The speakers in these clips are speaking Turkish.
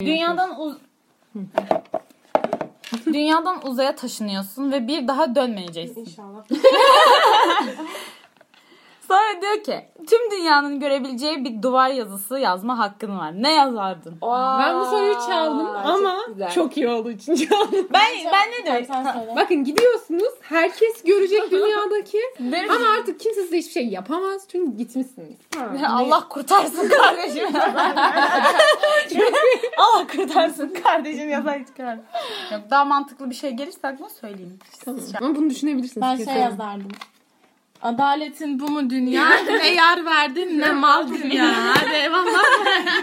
Dünyadan uz Dünyadan uzaya taşınıyorsun ve bir daha dönmeyeceksin. İnşallah. Sonra diyor ki tüm dünyanın görebileceği bir duvar yazısı yazma hakkın var. Ne yazardın? Ben bu soruyu çaldım Çok ama güzel. çok iyi olduğu için çaldım. Ben ben ne diyorum? Sen söyle. Bakın gidiyorsunuz. Herkes görecek dünyadaki. Ama artık kimse size hiçbir şey yapamaz. Çünkü gitmişsiniz. Allah kurtarsın kardeşim. Allah kurtarsın kardeşim yazar çıkar. Yok daha mantıklı bir şey gelirse aklıma söyleyeyim. Tamam. Ama bunu düşünebilirsiniz. Ben şey yazardım. Adaletin bu mu dünya? ne yar verdin ne mal dünya. Hadi eyvallah.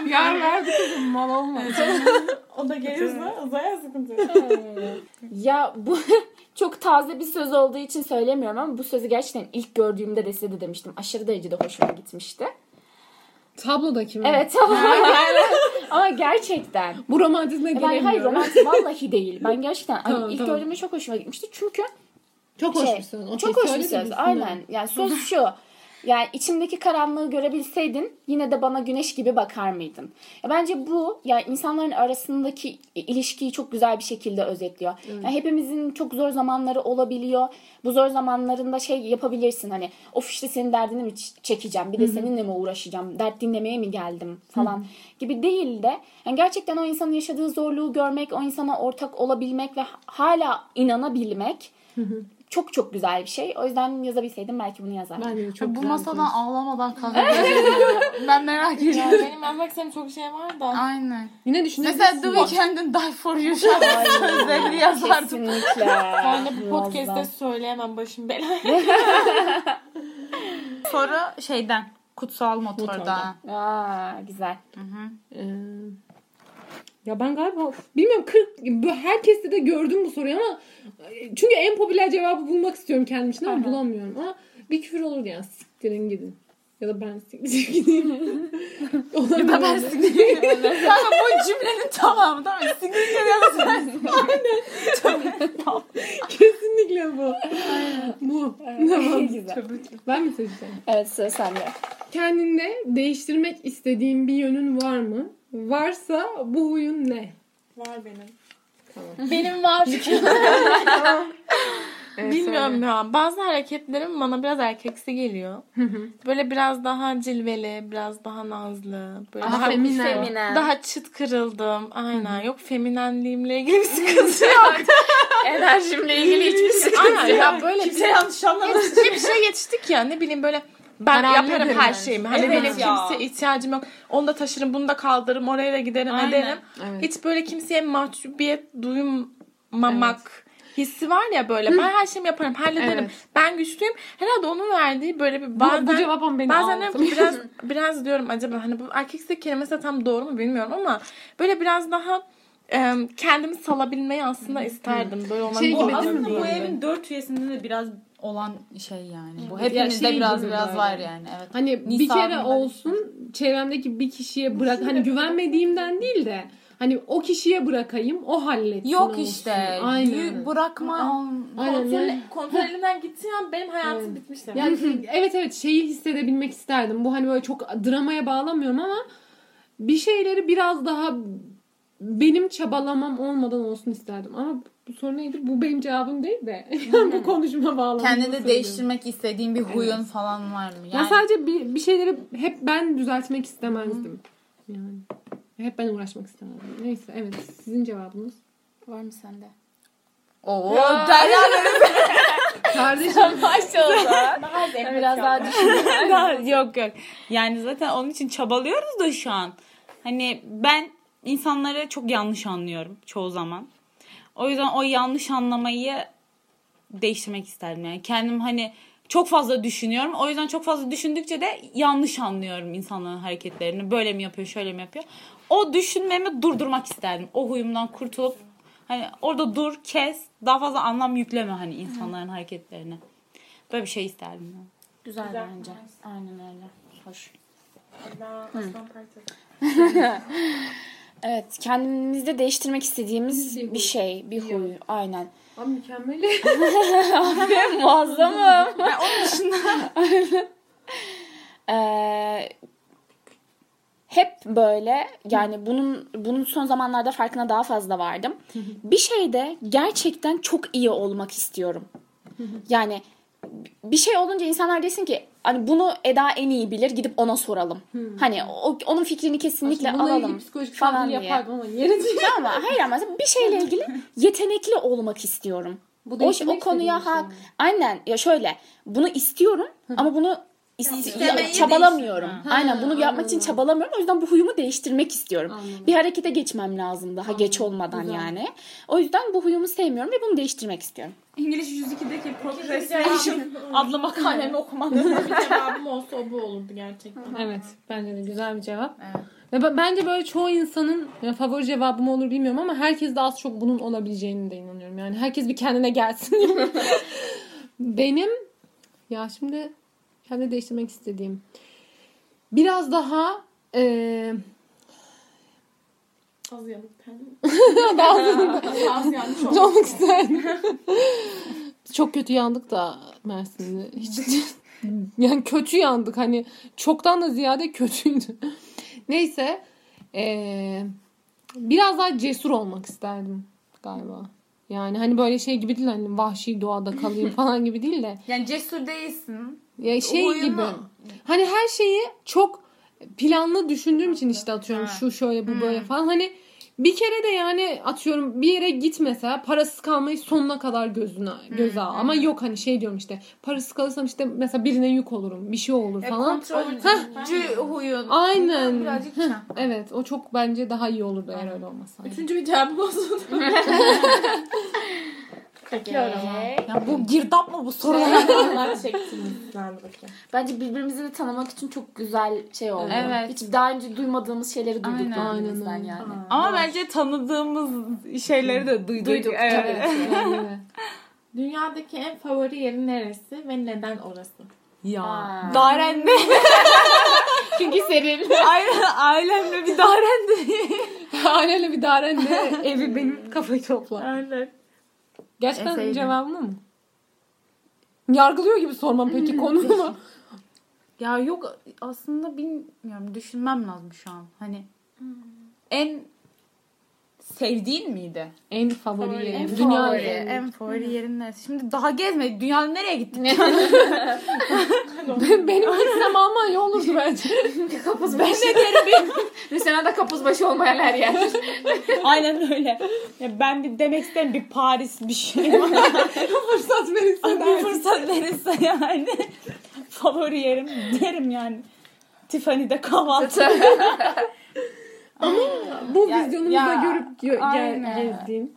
Yar verdi kızım mal olmaz. o da gelirse uzaya sıkıntı. Ya bu çok taze bir söz olduğu için söylemiyorum ama bu sözü gerçekten ilk gördüğümde de size de demiştim. Aşırı derecede hoşuma gitmişti. Tablodaki mi? Evet ama, ama gerçekten. Bu romantizme Ben gelemiyorum. hayır romantik vallahi değil. Ben gerçekten hani Tamam, ilk tamam. gördüğümde çok hoşuma gitmişti. Çünkü Çok hoş şey, bir söz. Çok hoş bir söz. Aynen. Yani söz şu. Yani içimdeki karanlığı görebilseydin yine de bana güneş gibi bakar mıydın? Ya bence bu yani insanların arasındaki ilişkiyi çok güzel bir şekilde özetliyor. Yani hepimizin çok zor zamanları olabiliyor. Bu zor zamanlarında şey yapabilirsin hani of işte senin derdini mi çekeceğim bir de seninle mi uğraşacağım dert dinlemeye mi geldim falan gibi değil de yani gerçekten o insanın yaşadığı zorluğu görmek o insana ortak olabilmek ve hala inanabilmek çok çok güzel bir şey. O yüzden yazabilseydim belki bunu yazardım. Bence de çok Bu masadan söz. ağlamadan kalkacağız. ben merak ediyorum. benim yazmak istediğim çok şey var da. Aynen. Yine düşünebilirsiniz. Mesela The Weeknd'in Die For You sözlerini yazardım. Kesinlikle. Ben de bu podcast'te söyleyemem başım belaya. Soru şeyden. Kutsal motorda. Motorda. Aa, güzel. Ee, ya ben galiba bilmiyorum 40 bu herkeste de gördüm bu soruyu ama çünkü en popüler cevabı bulmak istiyorum kendim için ama bulamıyorum. Ama bir küfür olurdu yani siktirin gidin. Ya da ben siktirip gideyim. ya da ben Kanka bu cümlenin tamamı tamam mı? Signifikan yazıyorsun. Kesinlikle bu. bu. Tamam. güzel. Ben mi seçeceğim? Evet sıra sende. Kendinde değiştirmek istediğin bir yönün var mı? Varsa bu huyun ne? Var benim. Tamam. Benim var. Evet, Bilmiyorum ya. Bazı hareketlerim bana biraz erkeksi geliyor. Böyle biraz daha cilveli, biraz daha nazlı. Böyle Daha daha, feminen. daha çıt kırıldım. Aynen. Yok feminenliğimle ilgili bir sıkıntı yok. Enerjimle ilgili hiçbir sıkıntı Aynen ya böyle Kimse yanlış anlamasın. bir şey yetiştik ya ne bileyim böyle ben yaparım her ben. şeyimi. Hani Evet benim ya. kimseye ihtiyacım yok. Onu da taşırım, bunu da kaldırırım, oraya da giderim, Aynen. ederim. Evet. Hiç böyle kimseye mahcubiyet duymamak hissi var ya böyle. Ben her şeyimi yaparım, hallederim. Evet. Ben güçlüyüm. Herhalde onun verdiği böyle bir Bu, bazen bu cevap ama beni Bazen ağlatır. de biraz biraz diyorum acaba hani bu erkekse kelimesi tam doğru mu bilmiyorum ama böyle biraz daha e, kendimi salabilmeyi aslında isterdim. Böyle olmak Şey gibi Bu değil mi aslında bu evin dört üyesinde de biraz olan şey yani. Bu Ya hepimizde şey biraz biraz böyle. var yani. Evet. Hani bir Nisa'nın kere da- olsun çevremdeki bir kişiye bırak hani güvenmediğimden değil de hani o kişiye bırakayım o halletsin Yok olsun. işte. Aynen. Bırakma. Aynen. Kontrol, kontrol elinden gittiği an benim hayatım Evet. bitmiş demek. yani evet evet şeyi hissedebilmek isterdim. Bu hani böyle çok dramaya bağlamıyorum ama bir şeyleri biraz daha benim çabalamam olmadan olsun isterdim. Ama bu soru neydi? Bu benim cevabım değil de. bu konuşma bağlamında Kendini değiştirmek istediğin bir huyun falan var mı? Ya Yani sadece bir, bir şeyleri hep ben düzeltmek istemezdim. Yani hep ben uğraşmak istemezdim. Neyse evet sizin cevabınız. Var mı sende? Oo, Derya Kardeşim maşallah. Biraz daha düşün. Daha- yok yok. Yani zaten onun için çabalıyoruz da şu an. Hani ben insanları çok yanlış anlıyorum çoğu zaman. O yüzden o yanlış anlamayı değiştirmek isterdim. Yani kendim hani çok fazla düşünüyorum. O yüzden çok fazla düşündükçe de yanlış anlıyorum insanların hareketlerini. Böyle mi yapıyor, şöyle mi yapıyor? O düşünmemi durdurmak isterdim. O huyumdan kurtulup hani orada dur, kes. Daha fazla anlam yükleme hani insanların hareketlerine. Böyle bir şey isterdim. ben. Güzel, Güzel, bence. nice. Aynen öyle. Hoş. Aslan parçası. Evet, kendimizde değiştirmek istediğimiz bir şey, bir huy. Aynen. Abi mükemmel. Muazzamım. Ben onun dışında Ee, hep böyle yani bunun bunun son zamanlarda farkına daha fazla vardım. bir şeyde gerçekten çok iyi olmak istiyorum. yani bir şey olunca insanlar desin ki hani bunu Eda en iyi bilir gidip ona soralım. Hani o, onun fikrini kesinlikle ilgili alalım psikolojik falan diye. yapardım ama değil. Ama hayır ama bir şeyle ilgili yetenekli olmak istiyorum. Bu O, o konuya hak. şey mi? Aynen ya şöyle bunu istiyorum ama bunu İstemeyi ya- çabalamıyorum. değiştirme. Aynen bunu yapmak için çabalamıyorum. O yüzden bu huyumu değiştirmek istiyorum. Anladım. Bir harekete geçmem lazım daha geç olmadan Güzel. yani. O yüzden bu huyumu sevmiyorum ve bunu değiştirmek istiyorum. İngiliz 102'deki Procrastination adlı makalemi okumanın bir cevabım olsa o bu olurdu gerçekten. Evet bence de güzel bir cevap. Evet. Ve ben- bence böyle çoğu insanın favori cevabım olur bilmiyorum ama herkes de az çok bunun olabileceğini de inanıyorum. Yani herkes bir kendine gelsin. Benim ya şimdi kendi değiştirmek istediğim biraz daha eee Az yanık ten. Az yanlış olmak isterdim. Çok kötü yandık da Mersin'de. Hiç yani kötü yandık. Hani çoktan da ziyade kötüydü. Neyse. eee, biraz daha cesur olmak isterdim galiba. Yani hani böyle şey gibi değil hani vahşi doğada kalayım falan gibi değil de Yani cesur değilsin. Ya şey Oyunu- gibi. Hani her şeyi çok planlı düşündüğüm için işte atıyorum Ha. şu şöyle bu böyle falan. Hani bir kere de yani atıyorum bir yere git mesela parasız kalmayı sonuna kadar gözüne göze al. Ama yok hani şey diyorum işte parasız kalırsam işte mesela birine yük olurum. Bir şey olur falan. Kontrolcü huyun. Aynen. Birazcık. Evet o çok bence daha iyi olurdu eğer öyle olmasaydı. Üçüncü bir cevabım olsun. Peki. Ya bu girdap mı bu sorular? Bence birbirimizi de tanımak için çok güzel şey oldu. Evet. Hiç daha önce duymadığımız şeyleri duyduk Aynen. birbirimizden Aynen. yani. Ama bence tanıdığımız şeyleri de duyduk. Duyduk, Evet. De. Dünyadaki en favori yerin neresi ve neden orası? Ya. Ha. Darende. Çünkü serin. Aynen ailemle bir darende. Aileyle bir darenle evi benim kafayı toplar. Aynen. Gerçekten Deseydin. cevabım o mu? Yargılıyor gibi sormam peki konumu. Ya yok aslında bilmiyorum düşünmem lazım şu an. Hani en sevdiğin miydi? en favori Favori, yerim. en Dünya favori, üzerinde. en favori yerin neresi? Şimdi daha gezmedik. Dünyanın nereye gittik? Benim gitsem Almanya olurdu bence. Kapuz başı. Ben de derim. Rusya'da kapuz başı olmayan her yer. Aynen öyle. Ya ben bir demek isterim bir Paris bir şey. Fırsat verirsen. bir fırsat verirse yani. favori yerim derim yani. Tiffany'de kahvaltı. Bu Ya- vizyonumuzu ya, görüp gö- aynen. gezdiğim.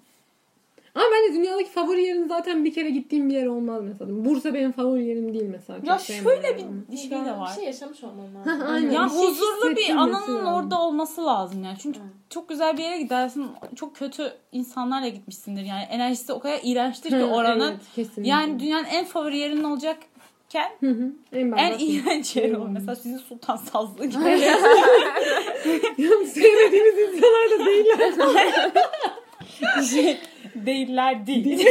Ama bence dünyadaki favori yerim zaten bir kere gittiğim bir yer olmaz mesela. Bursa benim favori yerim değil mesela. Ya şöyle onu. bir şey de var. Bir şey yaşamış olman Hah, lazım. aynen. Ya Bir şey huzurlu bir lazım. orada olması lazım yani. Çünkü çok güzel bir yere gidersin. Çok kötü insanlarla gitmişsindir yani. Enerjisi o kadar iğrençtir ki Hı, oranın. evet, kesinlikle. Yani dünyanın en favori yerinin olacakken Hı hı. En, iğrenç yeri o. Mesela sizin Sultan Sazlı gibi. Ya Sevmediğimiz insanlar da değiller. şey değiller değil.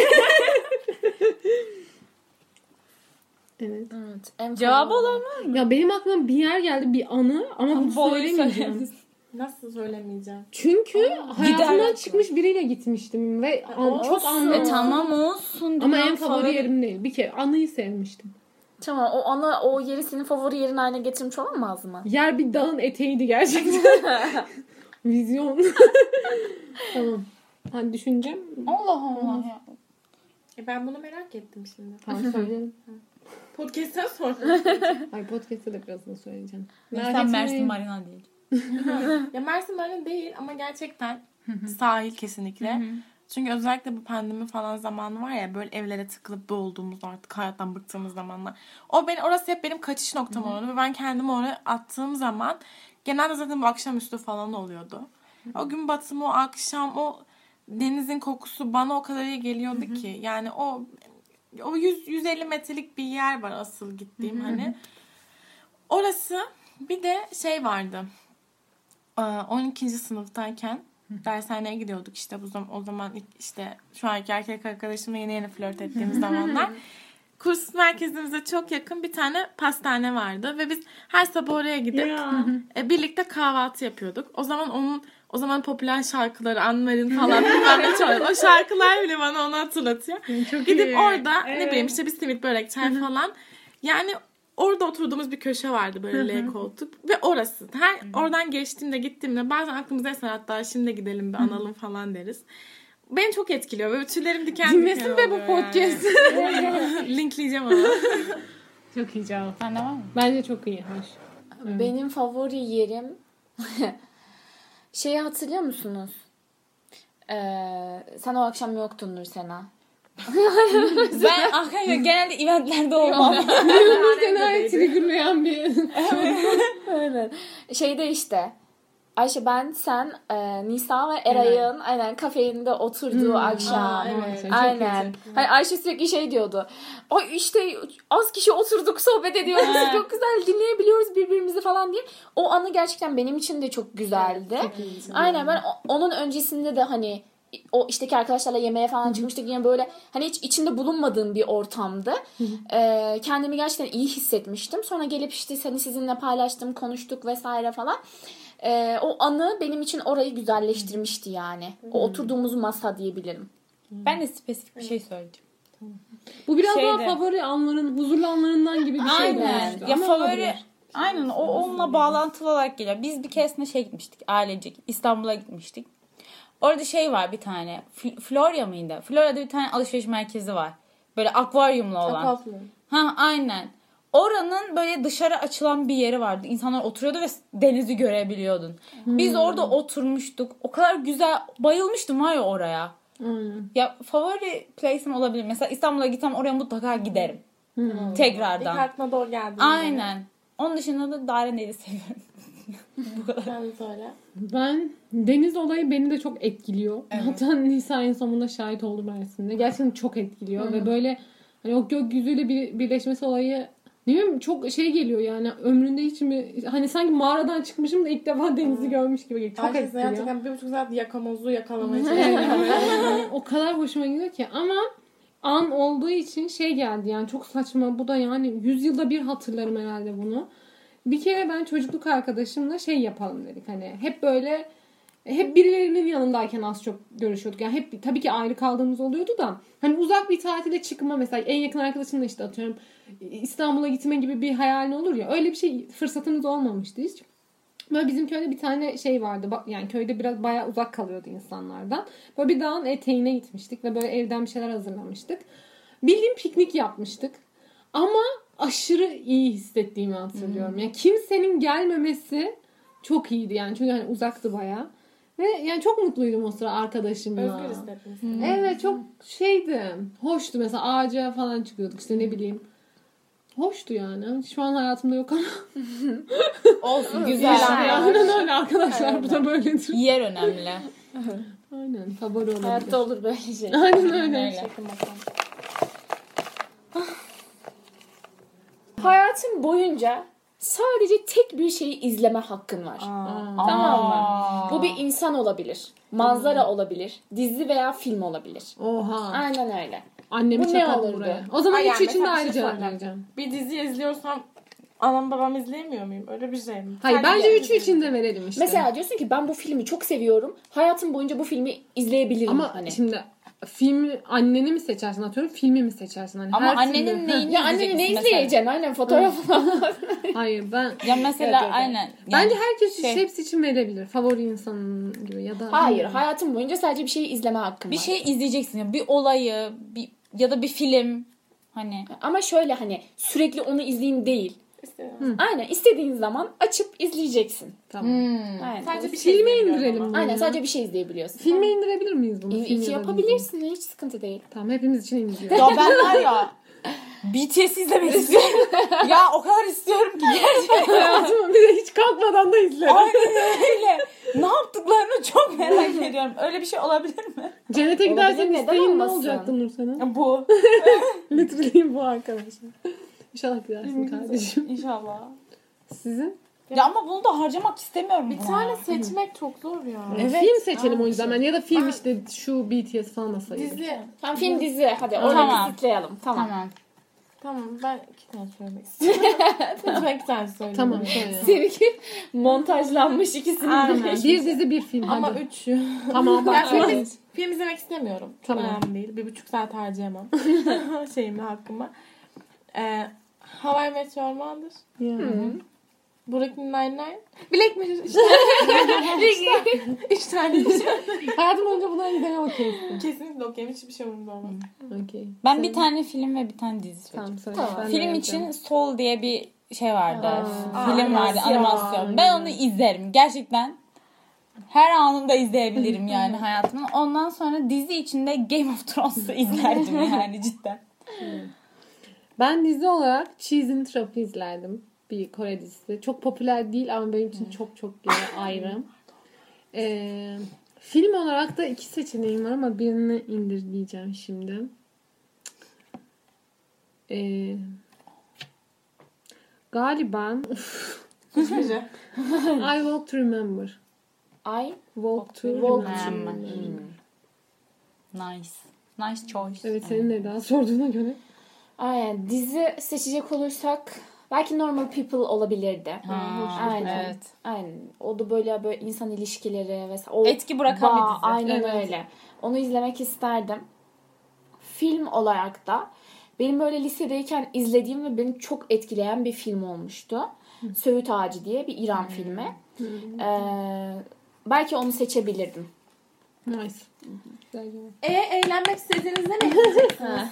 evet. Evet. En Cevabı olan var mı? Ya benim aklıma bir yer geldi bir anı ama bunu söylemeyeceğim. Nasıl söylemeyeceğim? Çünkü hayatımdan Gider. çıkmış biriyle gitmiştim ve an- çok olsun. anlamlı. E tamam olsun. Ama en favori yerim değil. Bir kere anıyı sevmiştim. Tamam o ana o yeri senin favori yerin haline getirmiş olamaz mı? Yer bir dağın eteğiydi gerçekten. Vizyon. tamam. Hadi düşüneceğim. Allah Allah ya. E ben bunu merak ettim şimdi. Tamam söyleyelim. Podcast'ten sonra. Ay podcast'ta da birazdan söyleyeceğim. Merak Mersin. Marina değil. ya Mersin öyle değil ama gerçekten sahil kesinlikle. Çünkü özellikle bu pandemi falan zamanı var ya böyle evlere tıkılıp boğulduğumuz artık hayattan bıktığımız zamanlar. O ben orası hep benim kaçış noktam oldu ve ben kendimi oraya attığım zaman genelde zaten bu akşamüstü falan oluyordu. O gün batımı, o akşam o denizin kokusu bana o kadar iyi geliyordu ki. Yani o o 100 150 metrelik bir yer var asıl gittiğim hani. Orası bir de şey vardı. Ee, 12. sınıftayken Dershaneye gidiyorduk işte bu zaman o zaman işte şu anki erkek arkadaşımla yeni yeni flört ettiğimiz zamanlar. Kurs merkezimize çok yakın bir tane pastane vardı ve biz her sabah oraya gidip Ya. e, birlikte kahvaltı yapıyorduk. O zaman onun o zaman popüler şarkıları Anmar'ın falan bilmem ne çalıyor. O şarkılar bile bana onu hatırlatıyor. Çok Gidip iyi. orada ne Evet. bileyim işte bir simit börek çay falan. Yani orada oturduğumuz bir köşe vardı böyle L koltuk ve orası. Her oradan geçtiğimde gittiğimde bazen aklımıza eser hatta şimdi gidelim bir analım falan deriz. Beni çok etkiliyor. Böyle tüylerim diken Dinlesin diken be bu oluyor yani. podcast. Linkleyeceğim onu. Çok iyi cevap. Sende var mı? Bence çok iyi. Hoş. Benim favori yerim şeyi hatırlıyor musunuz? Ee, sen o akşam yoktun Nursena. Ben arkadaşlar genelde eventlerde olmam. Seni triggerlayan bir Aynen. Şeyde işte Ayşe ben sen e, Nisa ve Eray'ın aynen kafeinde oturduğu akşam. Aa, evet. Çok Aynen. Hani Ayşe sürekli şey diyordu. Ay işte az kişi oturduk sohbet ediyoruz. Çok güzel dinleyebiliyoruz birbirimizi falan diye. O anı gerçekten benim için de çok güzeldi. Aynen ben onun öncesinde de hani o işteki arkadaşlarla yemeğe falan çıkmıştık yine böyle hani hiç içinde bulunmadığım bir ortamdı. Ee, kendimi gerçekten iyi hissetmiştim. Sonra gelip işte hani sizinle paylaştım, konuştuk vesaire falan. Ee, o anı benim için orayı güzelleştirmişti yani. O oturduğumuz masa diyebilirim. ben de spesifik bir şey söyleyeceğim. Bu biraz Şeyde. daha favori anların, huzurlu anlarından gibi bir şey. Aynen. olmuştu. Ya Ama favori olabilir. aynen o onunla bağlantılı olarak geliyor. Biz bir keresinde şey gitmiştik ailecek. İstanbul'a gitmiştik. Orada şey var bir tane. Fl- Florya mıydı? Florya'da bir tane alışveriş merkezi var. Böyle akvaryumlu olan. Ha aynen. Oranın böyle dışarı açılan bir yeri vardı. İnsanlar oturuyordu ve denizi görebiliyordun. Biz orada oturmuştuk. O kadar güzel bayılmıştım var ya oraya. Aynen. Ya favori place'im olabilir. Mesela İstanbul'a gitsem oraya mutlaka giderim. İlk Tekrardan. aklıma doğru geldi. Aynen. Onun dışında da Darene'yi seviyorum. Bu kadar. Sen söyle. Ben deniz olayı beni de çok etkiliyor. Hatta Nisa en sonunda şahit oldu Mersin'de. Gerçekten çok etkiliyor ve böyle hani o gökyüzüyle bir, birleşmesi olayı ne bileyim çok şey geliyor yani ömründe hiç mi hani sanki mağaradan çıkmışım da ilk defa denizi görmüş gibi geliyor. Çok Ayşe etkiliyor. gerçekten bir buçuk saat yakamozu yakalamaya çalışıyor. o kadar hoşuma gidiyor ki ama an olduğu için şey geldi yani çok saçma bu da yani 100 yılda bir hatırlarım herhalde bunu. Bir kere ben çocukluk arkadaşımla şey yapalım dedik hani hep böyle hep birilerinin yanındayken az çok görüşüyorduk. Yani hep tabii ki ayrı kaldığımız oluyordu da hani uzak bir tatile çıkma mesela en yakın arkadaşımla işte atıyorum İstanbul'a gitme gibi bir hayalin olur ya öyle bir şey fırsatımız olmamıştı hiç. Böyle bizim köyde bir tane şey vardı. Yani köyde biraz bayağı uzak kalıyordu insanlardan. Böyle bir dağın eteğine gitmiştik ve böyle evden bir şeyler hazırlamıştık. Bildiğin piknik yapmıştık. Ama aşırı iyi hissettiğimi hatırlıyorum. Yani kimsenin gelmemesi çok iyiydi yani. Çünkü hani uzaktı bayağı. Ve yani çok mutluydum o sıra arkadaşımla. Özgür hissetmişsin. Evet çok şeydi. Hoştu mesela ağaca falan çıkıyorduk işte ne bileyim. Hoştu yani. Şu an hayatımda yok ama. Olsun güzel. Aynen öyle arkadaşlar. Bu da böyledir. Yer önemli. Aynen. Favori olabilir. Hayatta olur böyle şey. Aynen öyle. Öyle. Yakın bakalım. Hayatın boyunca sadece tek bir şeyi izleme hakkın var. Tamam mı? Bu bir insan olabilir. Manzara olabilir. Dizi veya film olabilir. Oha. Aynen öyle. Annemi olurdu? buraya. O zaman Ay üç yani için de ayrı şey cevap soracağım. vereceğim. Bir dizi izliyorsam anam babam izleyemiyor muyum? Öyle bir şey mi? Hayır Sadece bence üçü için de verelim işte. Mesela diyorsun ki ben bu filmi çok seviyorum. Hayatım boyunca bu filmi izleyebilirim. Ama hani. şimdi filmi anneni mi seçersin atıyorum filmi mi seçersin? Hani Ama her annenin türlü- neyini ya anneni ne izleyeceksin? Aynen fotoğraf falan. Hayır ben Ya mesela Evet, aynen. Yani bence herkes şey- hepsi için verebilir. Favori insanın gibi ya da Hayır. Hayatım boyunca sadece bir şeyi izleme hakkım bir var. şey izleyeceksin. ya, Bir olayı bir, ya da bir film. Hani Ama şöyle hani sürekli onu izleyeyim değil. İstemiyorum. Aynen istediğin zaman açıp izleyeceksin. Tamam. Aynen. Sadece bir şey Filme indirelim bunu. Aynen sadece bir şey izleyebiliyorsun. Filme indirebilir miyiz bunu? İyi, Film iyi ya da yapabilirsin hiç sıkıntı değil. Tamam hepimiz için indiriyor. ya ben var ya BTS izlemek istiyorum. ya o kadar istiyorum ki gerçekten. Hayatım bir de hiç kalkmadan da izlerim. Aynen öyle. Ne yaptıklarını çok merak ediyorum. Öyle bir şey olabilir mi? Cennete gidersen neden isteğin ne olmasın? olacaktı Nursen'in? Bu. Literally bu arkadaşlar. İnşallah gidersin kardeşim. İnşallah. Sizin? Ya ama bunu da harcamak istemiyorum. Bir buna. tane seçmek çok zor ya. Evet. Film seçelim o yüzden ben. Ya da film Ben- işte şu BTS falan da sayılır. Dizi. Tamam film dizi hadi orada Tamam. kısıtlayalım. Tamam. Tamam. Tamam ben iki tane söylemek istiyorum. Lütfen iki tane söyleyeyim. Tamam söyle. Seninki montajlanmış ikisini Aynen. de. Bir dizi bir film Ama hadi. üç. Tamam bak. Ben film, film izlemek istemiyorum. Tamam. önemli değil. Bir buçuk saat harcayamam. Şeyimi hakkıma. Ee, Hawaii Meteor Mother. Ya. Brooklyn Nine-Nine. Mirror. İşte. Üç tane. Hayatım önce buna gidene okeysin. Kesinlikle okeyim. Hiçbir şey umurumda olmaz. Okey. Ben Sen- bir tane film ve bir tane dizi. Tamam söyle. Tamam. Film için Soul diye bir şey vardı. Aa, Film vardı, animasyon. animasyon. Ben onu izlerim. Gerçekten her anında izleyebilirim yani hayatımın. Ondan sonra dizi içinde Game of Thrones'u izlerdim yani cidden. Ben dizi olarak Cheese in Trap'ı izlerdim. Bir Kore dizisi. Çok popüler değil ama benim için çok çok ayrı. Ee, film olarak da iki seçeneğim var ama birini indirgeyeceğim şimdi. Ee, galiba Hiçbiri. I Walk to Remember. Ay Walk to Walk to Remember. Nice. Nice choice. Evet senin de daha sorduğuna göre. Aynen dizi seçecek olursak belki Normal People olabilirdi. Ha, Aynen. Evet. Aynen. O da böyle böyle insan ilişkileri vesaire. O Etki bırakan bir bağ, dizi. Aynen Evet. öyle. Onu izlemek isterdim. Film olarak da benim böyle lisedeyken izlediğim ve beni çok etkileyen bir film olmuştu. Söğüt Ağacı diye bir İran filmi. Ee, belki onu seçebilirdim. Nice. E eğlenmek istediğinizde ne izleyeceksiniz?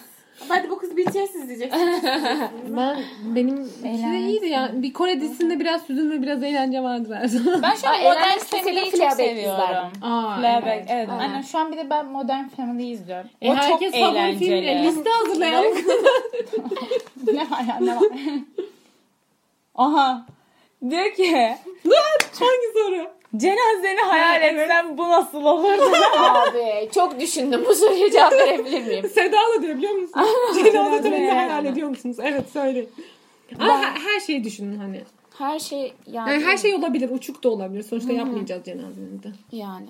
Hadi bu kız BTS izleyeceksiniz. Ben benim işte iyiydi ya. Bir Kore dizisinde biraz hüzün ve biraz eğlence vardır her zaman. Ben şu an Aa, Modern isteseydim Family'yi çok Fleabag seviyorum. izlerdim. Aa, Fleabag evet. evet. Aynen. Aynen. Şu an bir de ben Modern Family'yi izliyorum. E, o çok herkes favori film eğlenceli. liste hazırlayalım. ne var ya ne var? Aha. Diyor ki Hangi soru? Cenazeni hayal etsen bu nasıl olurdu? Abi çok düşündüm bu soruya cevap verebilir miyim? Seda da diyor biliyor musun? Cenaze törenini hayal ediyor musunuz? Evet söyle. Ama her, her şeyi düşünün hani. Her şey yani, Yani her şey olabilir. Uçuk da olabilir. Sonuçta yapmayacağız cenazeni de. yani.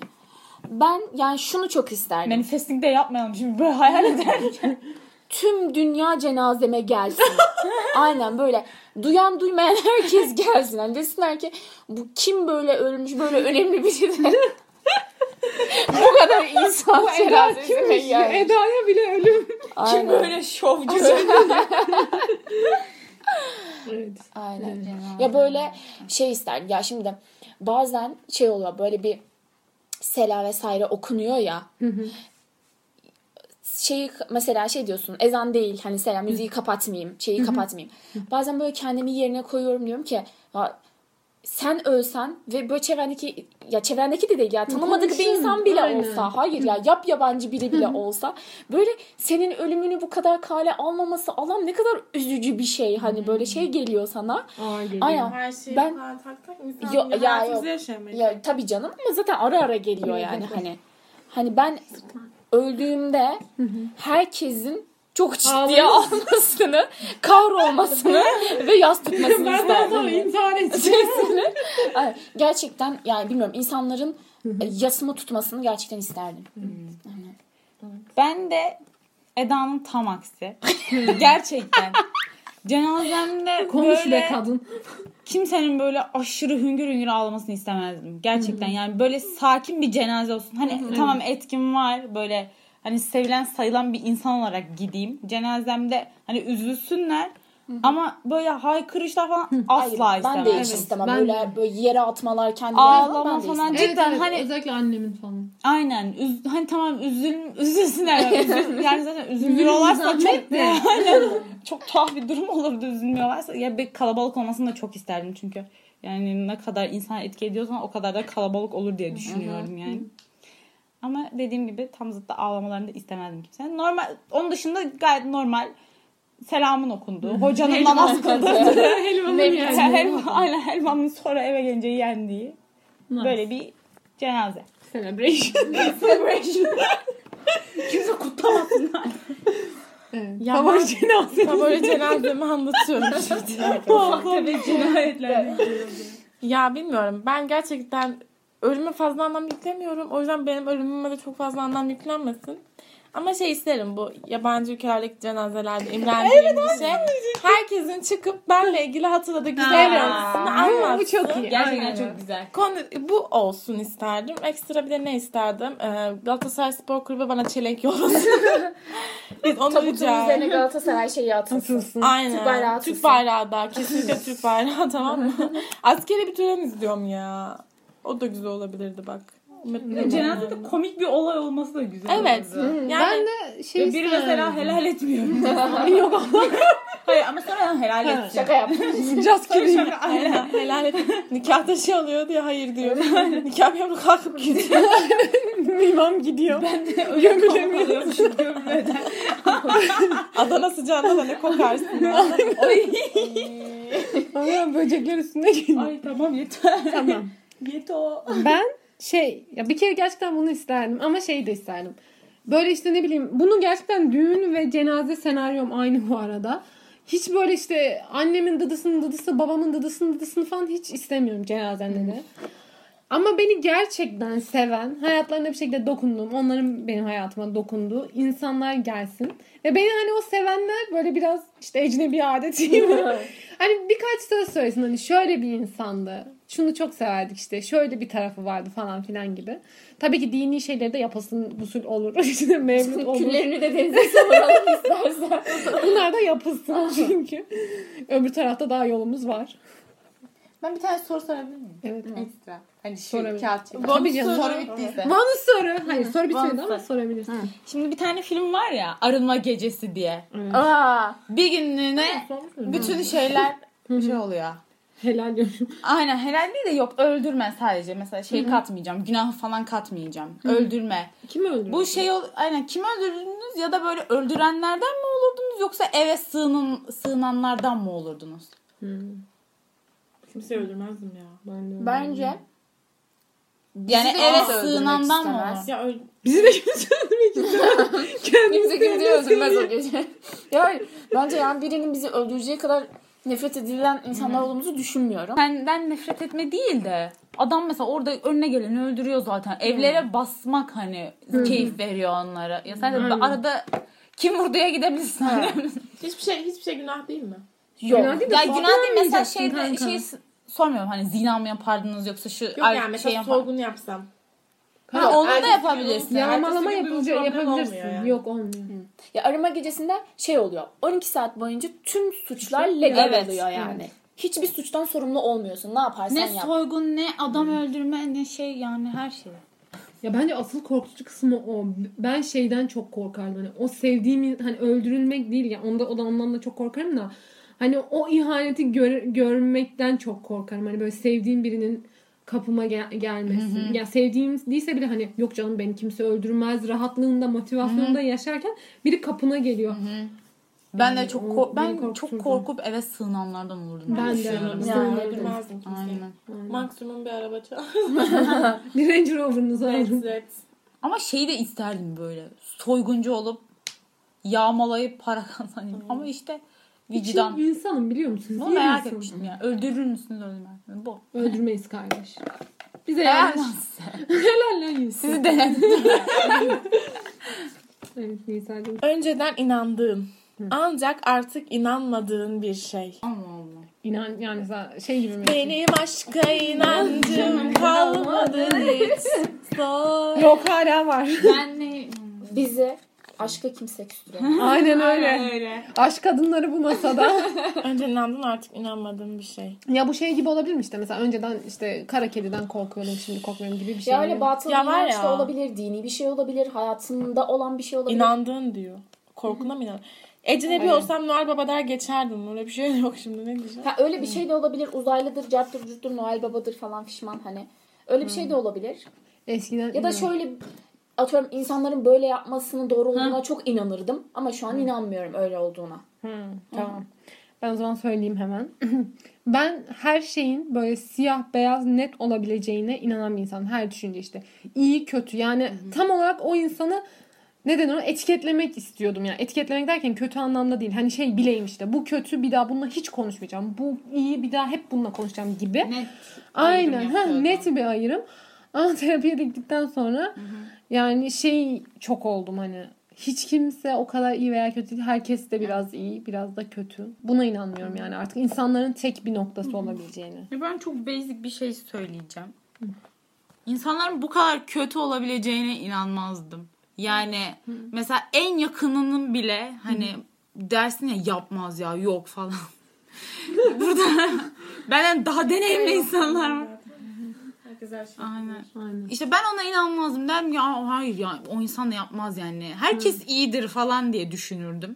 Ben yani şunu çok isterdim. Manifesting de yapmayalım şimdi böyle hayal ederken. Tüm dünya cenazeme gelsin. Aynen böyle duyan duymayan herkes gelsin. Yani desinler ki bu kim böyle ölmüş böyle önemli biri de. bu kadar insan cenazesine gelmiş. Eda'ya bile ölüm. Aynen. böyle şovcu. Evet. Aynen. Ya böyle şey isterdim. Ya şimdi bazen şey oluyor böyle bir sela vesaire okunuyor ya. Şeyi mesela şey diyorsun ezan değil hani selam müziği kapatmayayım şeyi kapatmayayım. Bazen böyle kendimi yerine koyuyorum diyorum ki ya sen ölsen ve böyle çevrendeki ya çevrendeki de değil ya tanımadık bir insan bile aynen. olsa hayır ya yap yabancı biri bile olsa böyle senin ölümünü bu kadar kale almaması alan ne kadar üzücü bir şey hani böyle şey geliyor sana. Aynen. Her şeyi Ben- tak tak insan Yo- ya, yok. Ya tabii canım ama zaten ara ara geliyor yani hani. Hani ben öldüğümde herkesin çok ciddiye almasını, kahrolmasını ve yas tutmasını ben isterdim. intihar edeceğim. Gerçekten yani bilmiyorum insanların e, yasımı tutmasını gerçekten isterdim. Ben de Eda'nın tam aksi. Gerçekten. Cenazemde Konuş böyle be kadın. Kimsenin böyle aşırı hüngür hüngür ağlamasını istemezdim. Gerçekten yani böyle sakin bir cenaze olsun. Hani tamam etkim var böyle hani sevilen sayılan bir insan olarak gideyim. Cenazemde hani üzülsünler ama böyle haykırışlar falan asla Hayır, istemem. ben de hiç Evet. istemem. ben böyle, de. böyle yere atmalar kendilerini Ağlama ben de falan. Evet, Cidden evet, hani- özellikle annemin falan. Aynen. Üz, hani tamam üzül, üzülsünler. Yani, üzül, yani zaten üzülmüyorlarsa çok, de. Çok tuhaf bir durum olurdu üzülmüyorlarsa. Ya bir kalabalık olmasını da çok isterdim çünkü. Yani ne kadar insan etki ediyorsan o kadar da kalabalık olur diye düşünüyorum yani. Ama dediğim gibi tam zıttı ağlamalarını da istemezdim kimsenin. Normal, onun dışında gayet normal selamın okunduğu, hocanın namaz kıldırdığı, Helvanın yani. helva, aynen helvanın sonra eve gelince yendiği böyle bir cenaze. Celebration. Kimse kutlamasınlar. Evet. Ya Favori ben- cenaze. Ben böyle cenazemi anlatıyorum şimdi. Tabii cinayetler. Ya bilmiyorum. Ben gerçekten ölüme fazla anlam yüklemiyorum. O yüzden benim ölümüme de çok fazla anlam yüklenmesin. Ama şey isterim bu yabancı ülkelerdeki cenazelerde imrendiğim bir şey. Herkesin çıkıp benle ilgili hatırladığı güzel Ha. anısını Bu anlatsın. çok iyi. Gerçekten Aynen. çok güzel. Konu bu olsun isterdim. Ekstra bir de ne isterdim? Ee, Galatasaray Spor Kulübü bana çelenk yollasın. Biz onu Tabutun rica üzerine Galatasaray şeyi atılsın. Aynen. Türk bayrağı Türk atılsın. bayrağı da. Kesinlikle Türk bayrağı tamam mı? Askeri bir tören izliyorum ya. O da güzel olabilirdi bak. Cenazede komik bir olay olması da güzel. Evet. Yani ben de şey biri mesela helal etmiyor. Yok Allah. Hayır ama sonra helal edecek. Şaka yaptım. Just kidding. Şaka, aynen. helal et. Nikahta şey oluyor diye hayır diyor. Nikah memuru kalkıp gidiyor. İmam gidiyor. Gömülemiyormuşum gömmeden. Adana sıcağında da ne kokarsın. ya. Ama böcekler üstüne geliyor. Ay tamam yeter. tamam. Yeto. Ben şey ya bir kere gerçekten bunu isterdim ama şey de isterdim. Böyle işte ne bileyim bunu gerçekten düğün ve cenaze senaryom aynı bu arada. Hiç böyle işte annemin dıdısının dıdısı, babamın dıdısının dıdısını falan hiç istemiyorum cenazemde de. Ama beni gerçekten seven, hayatlarına bir şekilde dokunduğum, onların benim hayatıma dokunduğu insanlar gelsin. Ve beni hani o sevenler böyle biraz işte ecnebi adetiyim. hani birkaç söz söylesin hani şöyle bir insandı. Şunu çok severdik işte. Şöyle bir tarafı vardı falan filan gibi. Tabii ki dini şeyleri de yapılsın usul olur. işte mevlüt olur. Küllerini de denize savuralım istersen. Bunlar da yapılsın çünkü. Öbür tarafta daha yolumuz var. Ben bir tane soru sorabilir miyim? Evet. Ekstra. Hani şu Sorabilir. kağıt Tabii canım. Soru bittiyse. Bonus soru. Hayır soru bitmedi ama sorabilirsin. Şimdi bir tane film var ya Arınma Gecesi diye. Aa, Bir günlüğüne bütün şeyler şey oluyor. Helal diyorum. Aynen helal değil de yok öldürme sadece. Mesela şey katmayacağım. Günah falan katmayacağım. Öldürme. Kim öldürdü? Bu şey ol, aynen kim öldürdünüz ya da böyle öldürenlerden mi olurdunuz yoksa eve sığının sığınanlardan mı olurdunuz? Kimse öldürmezdim ya. Ben de bence Yani de eve kimse öldürmek sığınandan mı istemez. olur? Ya öl- Bizi de kimse öldürmek istemez. kimse kimseyi öldürmez o gece. ya hayır, bence yani birinin bizi öldüreceği kadar nefret edilen insanlar olduğumuzu düşünmüyorum. Senden nefret etme değil de adam mesela orada önüne geleni öldürüyor zaten. Evlere basmak hani keyif veriyor onlara. Ya sen de Aynen. arada kim vurduya gidebilirsin. hiçbir şey hiçbir şey günah değil mi? Yok. Günah değil de ya günah değil mesela şeyde şey sormuyorum hani zina mı yapardınız yoksa şu Yok yani mesela şey yapar- sorgun yapsam. Ha, onu da yapabilirsin. Yağmalama problem yapabilirsin. yani. Yok olmuyor. Ya arama gecesinde şey oluyor. 12 saat boyunca tüm suçlar legal Evet. oluyor yani. Hiçbir suçtan sorumlu olmuyorsun. Ne yaparsan Ne yap. soygun ne adam öldürme ne şey yani her şey. Ya bence asıl korkutucu kısmı o. Ben şeyden çok korkardım. Hani o sevdiğim hani öldürülmek değil ya. Onda o da ondan da çok korkarım da. Hani o ihaneti gör- görmekten çok korkarım. Hani böyle sevdiğim birinin kapıma gel- gelmesi. Ya sevdiğim değilse bile hani yok canım beni kimse öldürmez rahatlığında motivasyonunda yaşarken biri kapına geliyor. Ben de Yani çok o ko- ben çok korkup eve sığınanlardan olurdum. Ben de. Yani. Yani Aynen. öldürmezdim kimseyi. Aynen. Maksimum bir araba çal. Bir Range Rover'ınızı. Evet. Ama şeyi de isterdim böyle. Soyguncu olup yağmalayıp para kazanayım. Ama işte vicdan. Vicdan. insanım biliyor musunuz? Bunu İyi merak insanım. etmiştim ya. Öldürür müsünüz öldürmez misiniz? Bu. Öldürmeyiz kardeş. Bize Helal. Helal lan Yusuf. Sizi denedim. Evet Nisa'cığım. Önceden inandığın ancak artık inanmadığın bir şey. Allah Allah. İnan yani za- şey gibi mi? Benim aşka inancım kalmadı hiç. Sor. Yok hala var. Ben ne? Bizi aşka kimse küstürüyor. Aynen öyle. öyle. Aşk kadınları bu masada. Önce inandın artık inanmadığın bir şey. ya bu şey gibi olabilir mi işte mesela önceden işte kara kediden korkuyordum şimdi korkmuyorum gibi bir şey. ya öyle batıl Ya bir var ya. da olabilir, dini bir şey olabilir, hayatında olan bir şey olabilir. İnandığın diyor. Korkuna mı inan? Ecnebi Evet. olsam Noel Baba der geçerdim. Öyle bir şey yok şimdi ne diyeceğim. Ha, öyle bir şey de olabilir. Uzaylıdır, carttır, curttur, Noel Baba'dır falan fişman hani. Öyle bir şey de olabilir. Eskiden Ya da şöyle atıyorum insanların böyle yapmasının doğru olduğuna çok inanırdım. Ama şu an inanmıyorum öyle olduğuna. Hı, tamam. Ben o zaman söyleyeyim hemen. ben her şeyin böyle siyah beyaz net olabileceğine inanan bir insanım. Her düşünce işte. İyi kötü yani tam olarak o insanı neden onu etiketlemek istiyordum yani. Etiketlemek derken kötü anlamda değil. Hani şey bileyim işte bu kötü bir daha bununla hiç konuşmayacağım. Bu iyi bir daha hep bununla konuşacağım gibi. Net Aynen. Ha, net bir ayrım. Ama terapiye de gittikten sonra yani şey çok oldum hani hiç kimse o kadar iyi veya kötü değil. Herkes de biraz iyi, biraz da kötü. Buna inanmıyorum yani artık insanların tek bir noktası olabileceğini. Ben çok basic bir şey söyleyeceğim. İnsanların bu kadar kötü olabileceğine inanmazdım. Yani mesela en yakınının bile hani dersin ya yapmaz ya yok falan. Burada benden daha deneyimli insanlar var. Herkes her şey. Aynen. Aynen. İşte ben ona inanmazdım. Derim ya hayır ya o insan da yapmaz yani. Herkes iyidir falan diye düşünürdüm.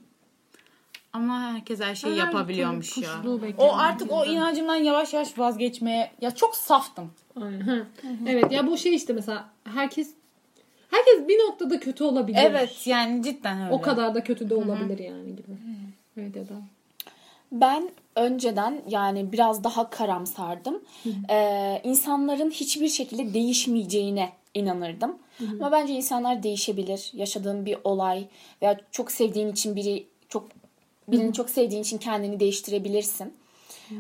Ama herkes her şeyi Her yapabiliyormuş türlü ya. kuşluğu O artık o inancımdan yavaş yavaş vazgeçmeye ya çok saftım. Aynen. Evet ya bu şey işte mesela herkes herkes bir noktada kötü olabilir. Evet yani cidden öyle. O kadar da kötü de olabilir yani gibi. Evet ya da. Ben önceden yani biraz daha karamsardım. Ee, insanların hiçbir şekilde değişmeyeceğine inanırdım. Ama bence insanlar değişebilir. Yaşadığın bir olay veya çok sevdiğin için biri çok birini çok sevdiğin için kendini değiştirebilirsin.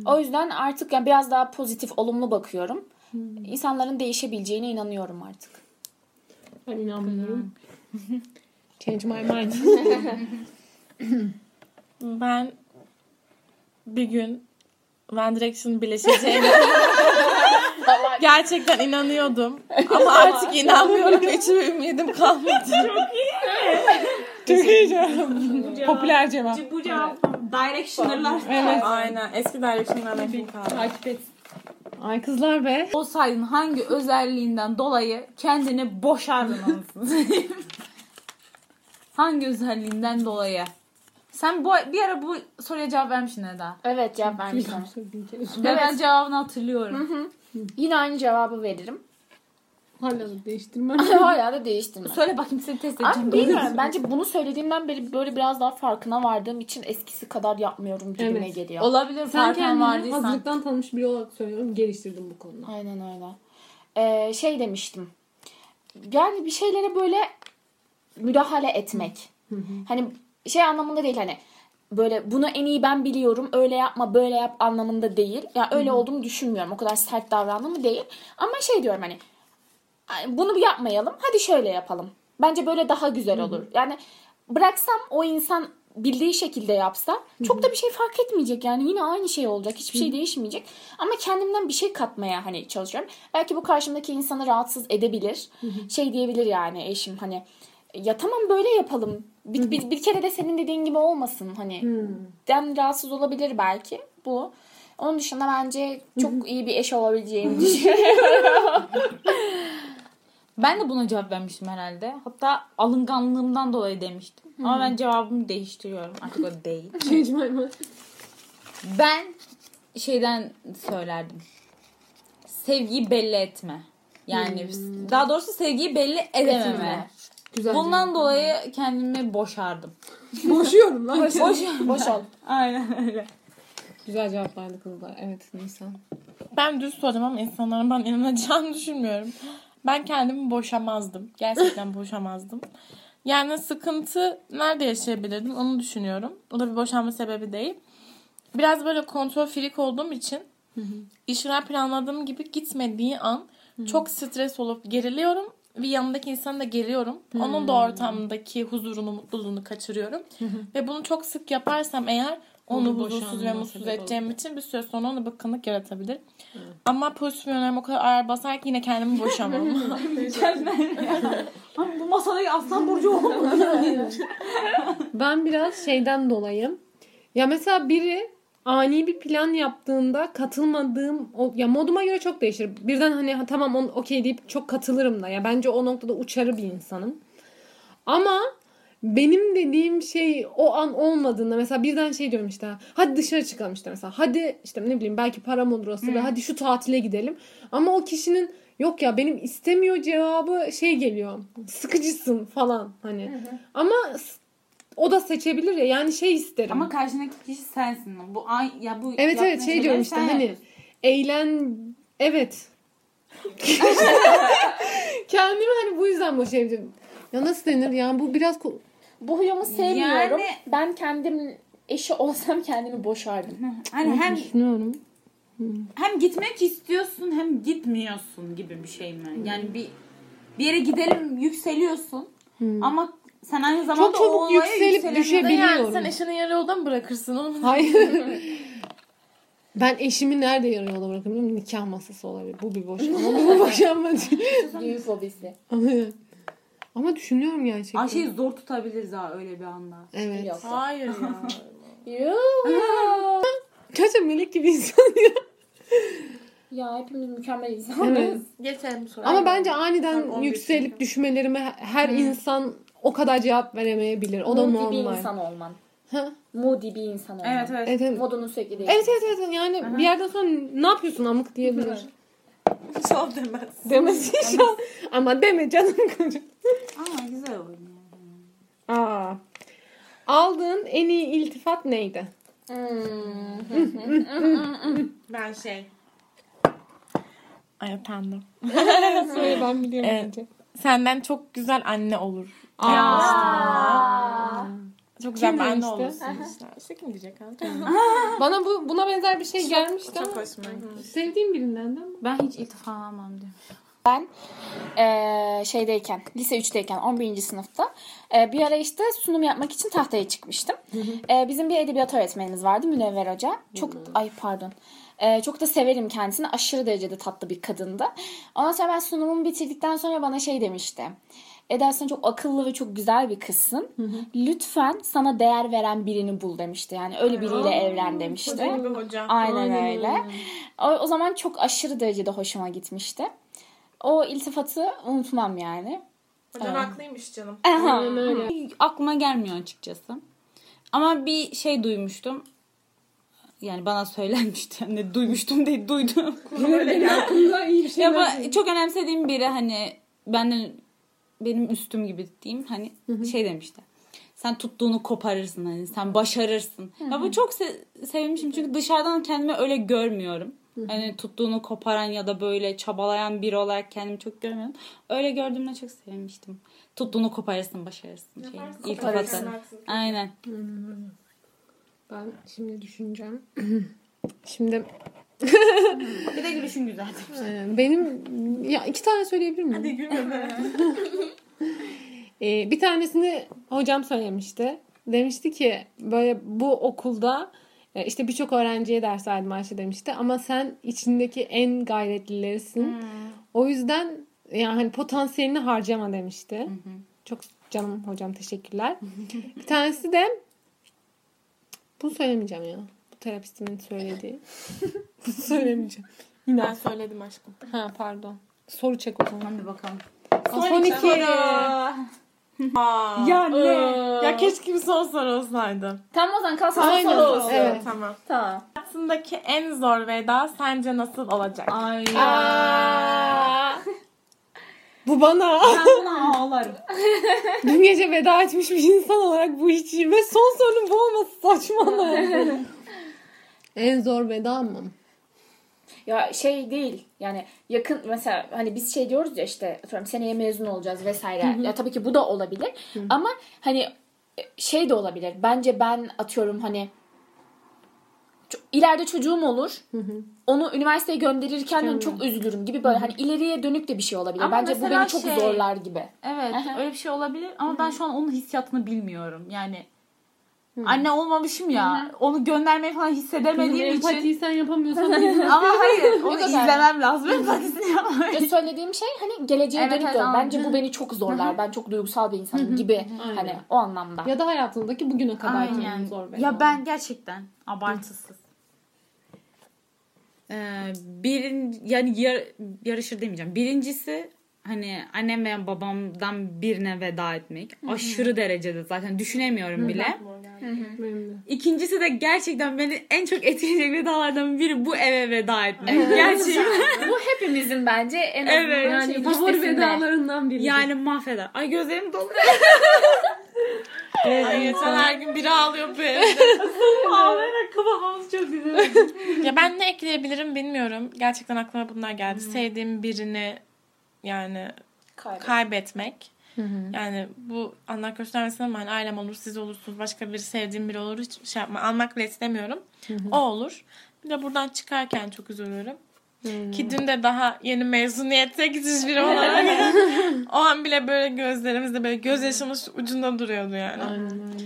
O yüzden artık yani biraz daha pozitif, olumlu bakıyorum. İnsanların değişebileceğine inanıyorum artık. Ben inanmıyorum. Change my mind. Ben bir gün One Direction'ın birleşeceğine gerçekten inanıyordum. Ama artık inanmıyorum. Hiç ümidim kalmadı. Çok iyi cevap. Popüler cevap. Bu cevap directioner'lar. Evet. Aynen. Eski nefret kaldı. Takip et. Ay kızlar be. Olsaydın hangi özelliğinden dolayı kendini boşardın anasını hangi özelliğinden dolayı? Sen bu bir ara bu soruya cevap vermiştin Eda. Evet cevap vermiştim. Ve ben cevabını hatırlıyorum. Yine aynı cevabı veririm. Hala da değiştirmem. Hala da değiştirmem. Söyle bakayım seni test Abi edeceğim. bilmiyorum. Bence bunu söylediğimden beri böyle biraz daha farkına vardığım için eskisi kadar yapmıyorum gibime Evet. geliyor. Olabilir Sen farkına kendini vardıysan. hazırlıktan tanımış biri olarak söylüyorum. Geliştirdim bu konuda. Aynen öyle. Ee, şey demiştim. Yani bir şeylere böyle müdahale etmek. Hani şey anlamında değil hani böyle bunu en iyi ben biliyorum öyle yapma böyle yap anlamında değil. Yani öyle olduğunu düşünmüyorum. O kadar sert davrandığımı değil. Ama şey diyorum hani "Ay, bunu yapmayalım. Hadi şöyle yapalım. Bence böyle daha güzel olur. Yani bıraksam o insan bildiği şekilde yapsa çok da bir şey fark etmeyecek yani yine aynı şey olacak hiçbir şey değişmeyecek ama kendimden bir şey katmaya hani çalışıyorum belki bu karşımdaki insanı rahatsız edebilir şey diyebilir yani eşim hani ya tamam böyle yapalım bir, bir, bir kere de senin dediğin gibi olmasın hani den rahatsız olabilir belki bu onun dışında bence çok iyi bir eş olabileceğimi düşünüyorum. Ben de buna cevap vermiştim herhalde. Hatta alınganlığımdan dolayı demiştim. Ama ben cevabımı değiştiriyorum. Artık o değil. Change my mind. Ben şeyden söylerdim. Sevgiyi belli etme. Yani daha doğrusu sevgiyi belli edememe. Güzel. Bundan dolayı kendimi boşardım. Boşuyorum lan. Boş. Boş ol. Aynen öyle. Güzel cevaplardı kızlar. Evet Nisan. Ben düz soracağım ama insanların bana inanacağını düşünmüyorum. Ben kendimi boşamazdım. Gerçekten boşamazdım. Yani sıkıntı nerede yaşayabilirdim onu düşünüyorum. O da bir boşanma sebebi değil. Biraz böyle kontrol freak olduğum için işler planladığım gibi gitmediği an çok stres olup geriliyorum ve yanındaki insanı da geriyorum. Onun da ortamdaki huzurunu, mutluluğunu kaçırıyorum. Ve bunu çok sık yaparsam eğer onu Onun huzursuz ve mutsuz edeceğim için bir süre sonra ona bıkkınlık yaratabilir. Ama pozitif yönlerim o kadar ağır basar ki yine kendimi boşamam. Bu masada aslan burcu olmadı. Ben biraz şeyden dolayı. Ya mesela biri ani bir plan yaptığında katılmadığım o, ya moduma göre çok değişir. Birden hani ha, tamam on okey deyip çok katılırım da. Ya bence o noktada uçarı bir insanım. Ama benim dediğim şey o an olmadığında mesela birden şey diyorum işte hadi dışarı çıkalım işte mesela hadi işte ne bileyim belki param olur olsa ve hadi şu tatile gidelim ama o kişinin yok ya benim istemiyor cevabı şey geliyor sıkıcısın falan hani ama s- o da seçebilir ya yani şey isterim. Ama karşındaki kişi sensin. Bu ay ya bu evet evet şey şeyleri diyorum işte hani yapıyorsun. eğlen evet kendimi hani bu yüzden boşayabilirim. Ya nasıl denir yani bu biraz ko- Bu huyumu sevmiyorum. Yani- Ben kendim eşi olsam kendimi boşardım. Hani hem düşünüyorum. hem gitmek istiyorsun hem gitmiyorsun gibi bir şey mi? Yani bir bir yere gidelim yükseliyorsun ama sen aynı zamanda Çok çabuk o yükselip düşebiliyorsun. Yani sen eşini yarı yolda mı bırakırsın? Onu Hayır. ben eşimi nerede yarı yolda musun? Nikah masası olabilir. Bu bir boşanma. Bu bir boşanma değil. Düğün fobisi. Ama, düşünüyorum gerçekten. Ayşe'yi zor tutabiliriz ha öyle bir anda. Evet. Yok. Hayır ya. Yok. Gerçekten melek gibi insan ya. ya hepimiz mükemmel insanlarız. Evet. Geçelim soruya. Ama bence Ben aniden yükselip düşmelerime her insan o kadar cevap veremeyebilir. O da Moody bir normal. insan olman. Ha? Moody bir insan olman. Evet evet. Evet, evet. Modunu sürekli Evet değiştirmek. evet evet yani bir yerden sonra ne yapıyorsun amık diyebilir. Sol demez. Demesi inşallah. Ama deme canım kocam. Aa güzel oyun. Aa. Aldığın en iyi iltifat neydi? Ben şey. Ay efendim. Söyle ben biliyorum Evet. bence. Senden çok güzel anne olur. Aa. Çok güzel Kim anne demişti? olursun işte. Kim diyecek ha? Bana bu buna benzer bir şey gelmişti Çok ama hoşuma gitti. sevdiğim birinden de ama. Ben hiç iltifat almam diyorum. Ben eee, şeydeyken, lise 3'teyken 11. sınıfta eee, bir ara işte sunum yapmak için tahtaya çıkmıştım. Eee, bizim bir edebiyat öğretmenimiz vardı Münevver Hoca. Çok ay pardon. Eee, çok da severim kendisini. Aşırı derecede tatlı bir kadındı. Ondan sonra ben sunumumu bitirdikten sonra bana şey demişti. Eda sen çok akıllı ve çok güzel bir kızsın. Lütfen sana değer veren birini bul demişti. Yani öyle biriyle evlen demişti. Hoca. Aynen öyle. O, o zaman çok aşırı derecede hoşuma gitmişti. O iltifatı unutmam yani. Hocan haklıymış canım. Aynen öyle. Aklıma gelmiyor açıkçası. Ama bir şey duymuştum. Yani bana söylenmişti. Hani duymuştum değil duydum. Benim aklımda iyi bir şey bu çok önemsediğim biri hani benden benim üstüm gibi diyeyim hani şey demişti. Sen tuttuğunu koparırsın hani sen başarırsın. Ya bu çok se- sevmişim çünkü dışarıdan kendimi öyle görmüyorum. Hani tuttuğunu koparan ya da böyle çabalayan biri olarak kendimi çok görmüyorum. Öyle gördüğümde çok sevmiştim. Tuttuğunu koparırsın, başarırsın. Şey, iltifatı. Aynen. Ben şimdi düşüneceğim. şimdi Bir de gülüşün güzeldi. e, benim ya iki tane söyleyebilir miyim? Hadi gülme. Ee, bir tanesini hocam söylemişti. Demişti ki böyle bu okulda e, işte birçok öğrenciye ders verdim Ayşe demişti. Ama sen içindeki en gayretlilerisin. O yüzden yani hani potansiyelini harcama demişti. Çok canım hocam teşekkürler. bir tanesi de bunu söylemeyeceğim ya. Terapistimin söylediği. söylemeyeceğim. Ben söyledim aşkım. Ha pardon. Soru çek o zaman. Hadi bakalım. Aa, Son iki. Aa. Ya ne? Ya keşke bir son soru olsaydı. Tamam o zaman kalsın Aynen. soru olsun. Evet. Tamam. Tamam. Hayatındaki en zor veda sence nasıl olacak? Ay Aa! Bu bana. Ben buna ağlarım. Dün gece veda etmiş bir insan olarak bu. Ve son sorunun bu olması saçma. En zor veda mı? Ya şey değil yani yakın mesela hani biz şey diyoruz ya işte atıyorum seneye mezun olacağız vesaire. Ya tabii ki bu da olabilir ama hani şey de olabilir. Bence ben atıyorum hani ileride çocuğum olur. Onu üniversiteye gönderirken hani çok üzülürüm gibi böyle hani ileriye dönük de bir şey olabilir. Ama Bence bu beni çok şey- zorlar gibi. Evet öyle bir şey olabilir ama ben şu an onun hissiyatını bilmiyorum. Yani anne olmamışım ya. Onu göndermeyi falan hissedemediğim için. Empatiyi sen yapamıyorsan Ama hayır onu izlemem lazım. Empatisini yapmayı. Ya söylediğim şey hani geleceğe Evet, dönük evet. Bence bu beni çok zorlar. Ben çok duygusal bir insanım gibi. Hani o anlamda. ya da hayatındaki bugüne kadar Aynen. zor veda. Ya ben gerçekten abartısız. Ee, birin yani yar, yarışır demeyeceğim. Birincisi hani annem veya babamdan birine veda etmek. Aşırı derecede zaten düşünemiyorum bile. Benim de. İkincisi de gerçekten beni en çok etkileyecek vedalardan biri bu eve veda etmek. Gerçekten. bu hepimizin bence en Evet. Yani şey favori vedalarından biri. Yani mahveder. Ay gözlerim doluyor. Ay yeter her gün biri ağlıyor be. Ağlayarak kafamız çok güzel. ya ben ne ekleyebilirim bilmiyorum. Gerçekten aklıma bunlar geldi. Sevdiğim birini yani Kaybet. kaybetmek. Yani bu Allah göstermesin ama hani ailem olur, siz olursunuz, başka bir sevdiğim biri olur. Hiç şey yapma. Almak bile istemiyorum. O olur. Bir de buradan çıkarken çok üzülürüm. Ki dün de daha yeni mezuniyete gidiş biri olarak o an bile böyle gözlerimizde böyle gözyaşımız ucunda duruyordu yani. Aynen öyle.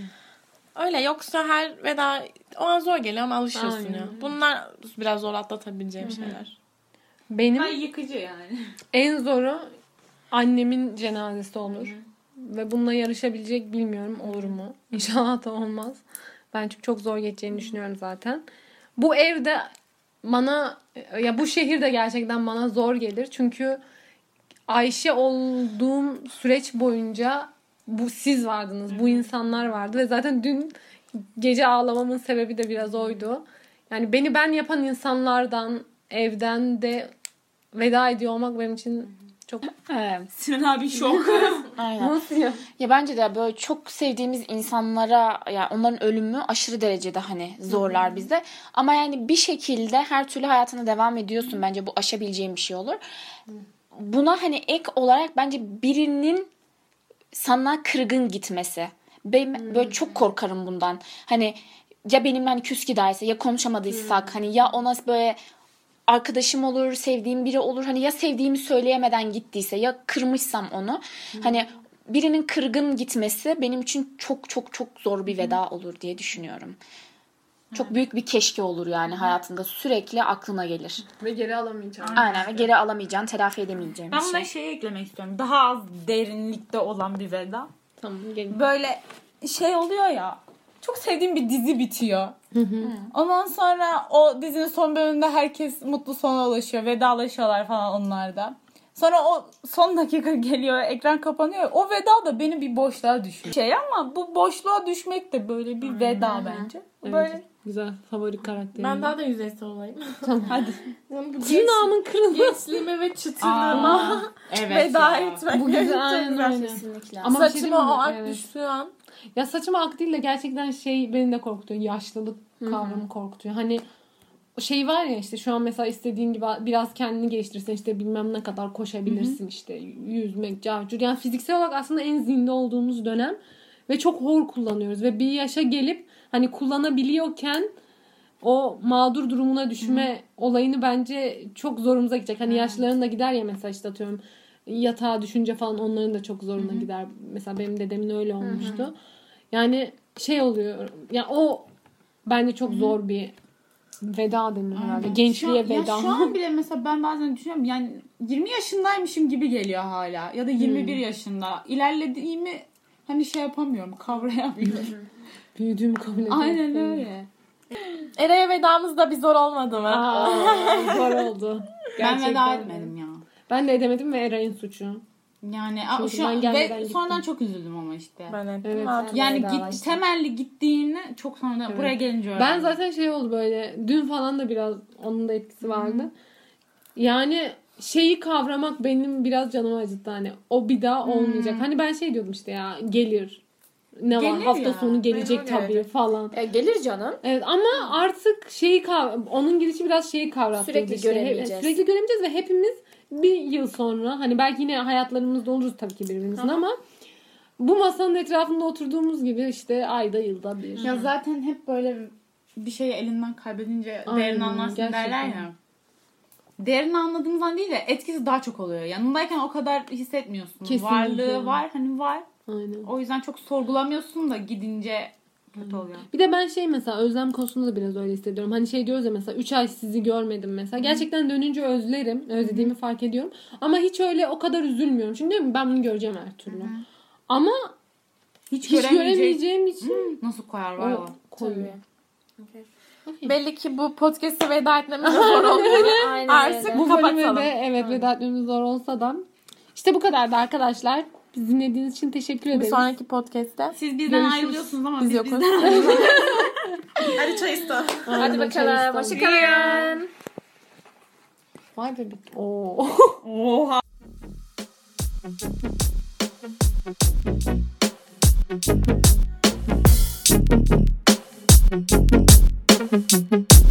Öyle yoksa her veda o an zor geliyor ama alışıyorsun Aynen. ya. Bunlar biraz zor atlatabileceğim şeyler. Benim Ay yıkıcı yani. en zoru annemin cenazesi olur. Ve bununla yarışabilecek bilmiyorum olur mu? İnşallah da olmaz. Ben çünkü çok zor geçeceğini düşünüyorum zaten. Bu evde bana ya bu şehir de gerçekten bana zor gelir. Çünkü Ayşe olduğum süreç boyunca bu siz vardınız, bu insanlar vardı ve zaten dün gece ağlamamın sebebi de biraz oydu. Yani beni ben yapan insanlardan, evden de veda ediyor olmak benim için çok Evet. Sinan abi şok. Aynen. nasıl ya? Ya bence de böyle çok sevdiğimiz insanlara ya onların ölümü aşırı derecede hani zorlar bizde. Ama yani bir şekilde her türlü hayatına devam ediyorsun bence bu aşabileceğin bir şey olur. Buna hani ek olarak bence birinin sana kırgın gitmesi. Ben böyle çok korkarım bundan. Hani ya benimle hani küs giderse ya konuşamadıysak hani ya ona böyle arkadaşım olur, sevdiğim biri olur. Hani ya sevdiğimi söyleyemeden gittiyse ya kırmışsam onu. Hani birinin kırgın gitmesi benim için çok çok çok zor bir veda olur diye düşünüyorum. Çok büyük bir keşke olur yani hayatında sürekli aklına gelir. Ve geri alamayacağım. Aynen ve geri alamayacağın, telafi edemeyeceğin bir ben buna şey. şey eklemek istiyorum. Daha az derinlikte olan bir veda. Tamam gelin. Böyle şey oluyor ya. Çok sevdiğim bir dizi bitiyor. Ondan sonra o dizinin son bölümünde herkes mutlu sona ulaşıyor. Vedalaşıyorlar falan onlarda. Sonra o son dakika geliyor, ekran kapanıyor. O veda da beni bir boşluğa düşüyor. Şey ama bu boşluğa düşmek de böyle bir veda bence. Böyle güzel favori karakterim. Ben daha da yüzeysel olayım. hadi. Yani bu Tırnağımın kırılması. gençliğime ve çıtırlığıma evet veda ya. etmek. Bu güzel, güzel. Kesinlikle. Ama bir şey Saçıma mi? o ak Evet. düştüğü an. Ya saçıma ak değil de gerçekten şey beni de korkutuyor. Yaşlılık kavramı korkutuyor. Hani şey var ya işte şu an mesela istediğin gibi biraz kendini geliştirirsen işte bilmem ne kadar koşabilirsin işte yüzmek, carcur. Yani fiziksel olarak aslında en zinde olduğumuz dönem ve çok hor kullanıyoruz ve bir yaşa gelip hani kullanabiliyorken o mağdur durumuna düşme olayını bence çok zorumuza gidecek. Hani yaşlıların da gider ya mesela işte atıyorum yatağa düşünce falan onların da çok zoruna gider. Mesela benim dedemin öyle olmuştu. Yani şey oluyor. Ya o bence çok zor bir veda denir herhalde. Gençliğe Şu an- veda. Ya şu an bile mesela ben bazen düşünüyorum yani 20 yaşındaymışım gibi geliyor hala. Ya da 21 yaşında. İlerlediğimi hani şey yapamıyorum, kavrayamıyorum. Büyüdüğümü kabul ediyorum. Aynen öyle. Eray'a vedamız da bir zor olmadı mı? Aa, zor oldu. Ben Gerçekten. veda etmedim ya. Ben de edemedim ve Eray'ın suçu. Yani Çünkü şu an ben ve gittim. sonradan çok üzüldüm ama işte. Ben ettim. Evet, Evet, yani git, temelli gittiğini çok sonra buraya gelince öğrendim. Ben zaten şey oldu böyle dün falan da biraz onun da etkisi vardı. Yani şeyi kavramak benim biraz canımı acıttı hani o bir daha olmayacak. Hani ben şey diyordum işte ya gelir. Ne var Gelir hafta ya. sonu gelecek Memur tabii gelecek. falan. E, gelir canım. Evet ama artık şeyi kav- onun gidişi biraz şeyi kavrattı. Sürekli işte. göremeyeceğiz. Sürekli göremeyeceğiz ve hepimiz bir yıl sonra hani belki yine hayatlarımızda oluruz tabii ki birbirimizin ama bu masanın etrafında oturduğumuz gibi işte ayda yılda bir. Ya zaten hep böyle bir şeyi elinden kaybedince Aynen, değerini anlarsın gerçekten. derler ya. Değerini anladığımızdan değil de etkisi daha çok oluyor. Yanındayken o kadar hissetmiyorsun. Kesinlikle. Varlığı var hani var. Aynen. O yüzden çok sorgulamıyorsun da gidince kötü oluyor. Bir de ben şey mesela özlem konusunda da biraz öyle hissediyorum. Hani şey diyoruz ya mesela 3 ay sizi görmedim mesela. Gerçekten dönünce özlerim. Özlediğimi fark ediyorum. Ama hiç öyle o kadar üzülmüyorum. Çünkü diyorum ben bunu göreceğim her türlü. Ama Hiç, hiç göremeyeceğim için Nasıl koyar var o koyuyor. Belli ki bu podcast'e veda etmemiz zor oldu. Aynen Artık. Bu Kapatalım. bölümde de evet veda etmemiz zor olsa da işte bu kadardı arkadaşlar. Bizi dinlediğiniz için teşekkür Bir ederiz. sonraki podcast'te. Siz bizden Görüşürüz. ayrılıyorsunuz ama Biz biz, yokuz. bizden ayrılıyoruz. Hadi çay iste. Hadi bakalım. Hoşçakalın. Vay be. bir- Oo. Oha.